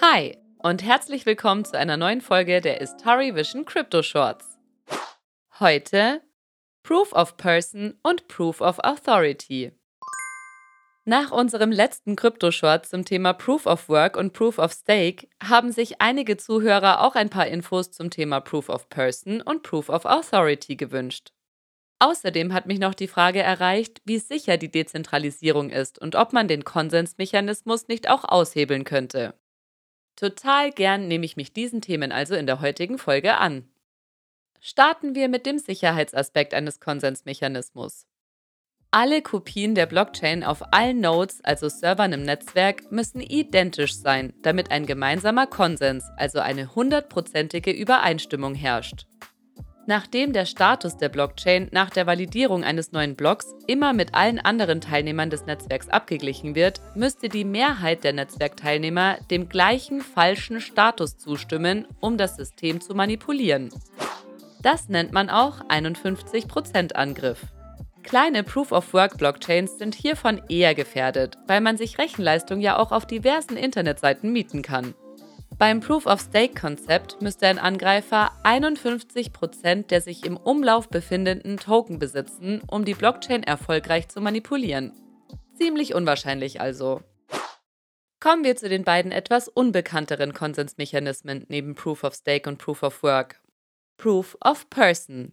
Hi und herzlich willkommen zu einer neuen Folge der Istari Vision Crypto Shorts. Heute Proof of Person und Proof of Authority. Nach unserem letzten Krypto-Short zum Thema Proof of Work und Proof of Stake haben sich einige Zuhörer auch ein paar Infos zum Thema Proof of Person und Proof of Authority gewünscht. Außerdem hat mich noch die Frage erreicht, wie sicher die Dezentralisierung ist und ob man den Konsensmechanismus nicht auch aushebeln könnte. Total gern nehme ich mich diesen Themen also in der heutigen Folge an. Starten wir mit dem Sicherheitsaspekt eines Konsensmechanismus. Alle Kopien der Blockchain auf allen Nodes, also Servern im Netzwerk, müssen identisch sein, damit ein gemeinsamer Konsens, also eine hundertprozentige Übereinstimmung herrscht. Nachdem der Status der Blockchain nach der Validierung eines neuen Blocks immer mit allen anderen Teilnehmern des Netzwerks abgeglichen wird, müsste die Mehrheit der Netzwerkteilnehmer dem gleichen falschen Status zustimmen, um das System zu manipulieren. Das nennt man auch 51%-Angriff. Kleine Proof-of-Work-Blockchains sind hiervon eher gefährdet, weil man sich Rechenleistung ja auch auf diversen Internetseiten mieten kann. Beim Proof-of-Stake-Konzept müsste ein Angreifer 51% der sich im Umlauf befindenden Token besitzen, um die Blockchain erfolgreich zu manipulieren. Ziemlich unwahrscheinlich also. Kommen wir zu den beiden etwas unbekannteren Konsensmechanismen neben Proof of Stake und Proof of Work. Proof of Person.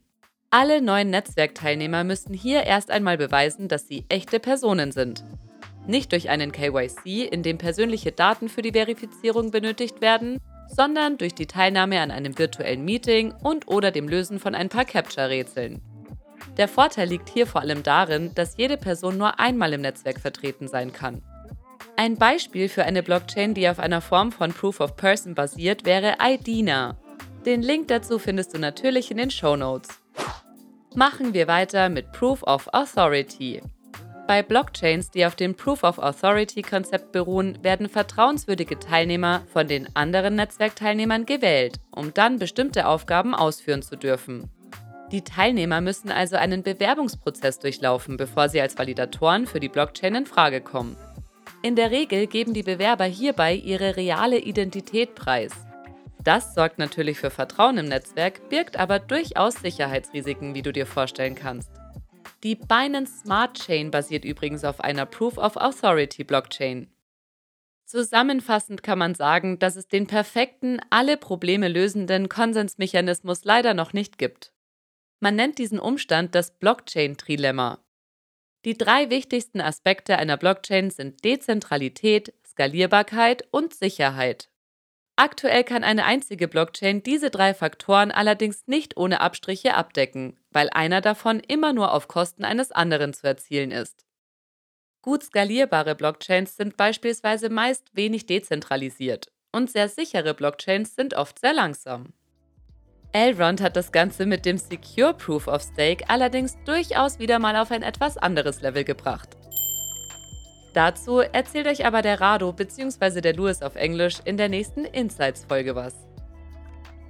Alle neuen Netzwerkteilnehmer müssten hier erst einmal beweisen, dass sie echte Personen sind. Nicht durch einen KYC, in dem persönliche Daten für die Verifizierung benötigt werden, sondern durch die Teilnahme an einem virtuellen Meeting und oder dem Lösen von ein paar Capture-Rätseln. Der Vorteil liegt hier vor allem darin, dass jede Person nur einmal im Netzwerk vertreten sein kann. Ein Beispiel für eine Blockchain, die auf einer Form von Proof of Person basiert, wäre IDINA. Den Link dazu findest du natürlich in den Show Notes. Machen wir weiter mit Proof of Authority. Bei Blockchains, die auf dem Proof of Authority-Konzept beruhen, werden vertrauenswürdige Teilnehmer von den anderen Netzwerkteilnehmern gewählt, um dann bestimmte Aufgaben ausführen zu dürfen. Die Teilnehmer müssen also einen Bewerbungsprozess durchlaufen, bevor sie als Validatoren für die Blockchain in Frage kommen. In der Regel geben die Bewerber hierbei ihre reale Identität preis. Das sorgt natürlich für Vertrauen im Netzwerk, birgt aber durchaus Sicherheitsrisiken, wie du dir vorstellen kannst. Die Binance Smart Chain basiert übrigens auf einer Proof of Authority Blockchain. Zusammenfassend kann man sagen, dass es den perfekten, alle Probleme lösenden Konsensmechanismus leider noch nicht gibt. Man nennt diesen Umstand das Blockchain-Trilemma. Die drei wichtigsten Aspekte einer Blockchain sind Dezentralität, Skalierbarkeit und Sicherheit. Aktuell kann eine einzige Blockchain diese drei Faktoren allerdings nicht ohne Abstriche abdecken, weil einer davon immer nur auf Kosten eines anderen zu erzielen ist. Gut skalierbare Blockchains sind beispielsweise meist wenig dezentralisiert und sehr sichere Blockchains sind oft sehr langsam. Elrond hat das Ganze mit dem Secure Proof of Stake allerdings durchaus wieder mal auf ein etwas anderes Level gebracht. Dazu erzählt euch aber der Rado bzw. der Louis auf Englisch in der nächsten Insights-Folge was.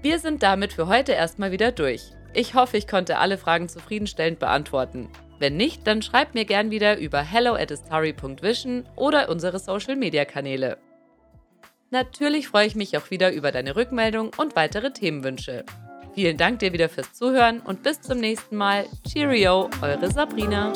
Wir sind damit für heute erstmal wieder durch. Ich hoffe, ich konnte alle Fragen zufriedenstellend beantworten. Wenn nicht, dann schreibt mir gern wieder über hello at vision oder unsere Social Media Kanäle. Natürlich freue ich mich auch wieder über deine Rückmeldung und weitere Themenwünsche. Vielen Dank dir wieder fürs Zuhören und bis zum nächsten Mal. Cheerio, eure Sabrina.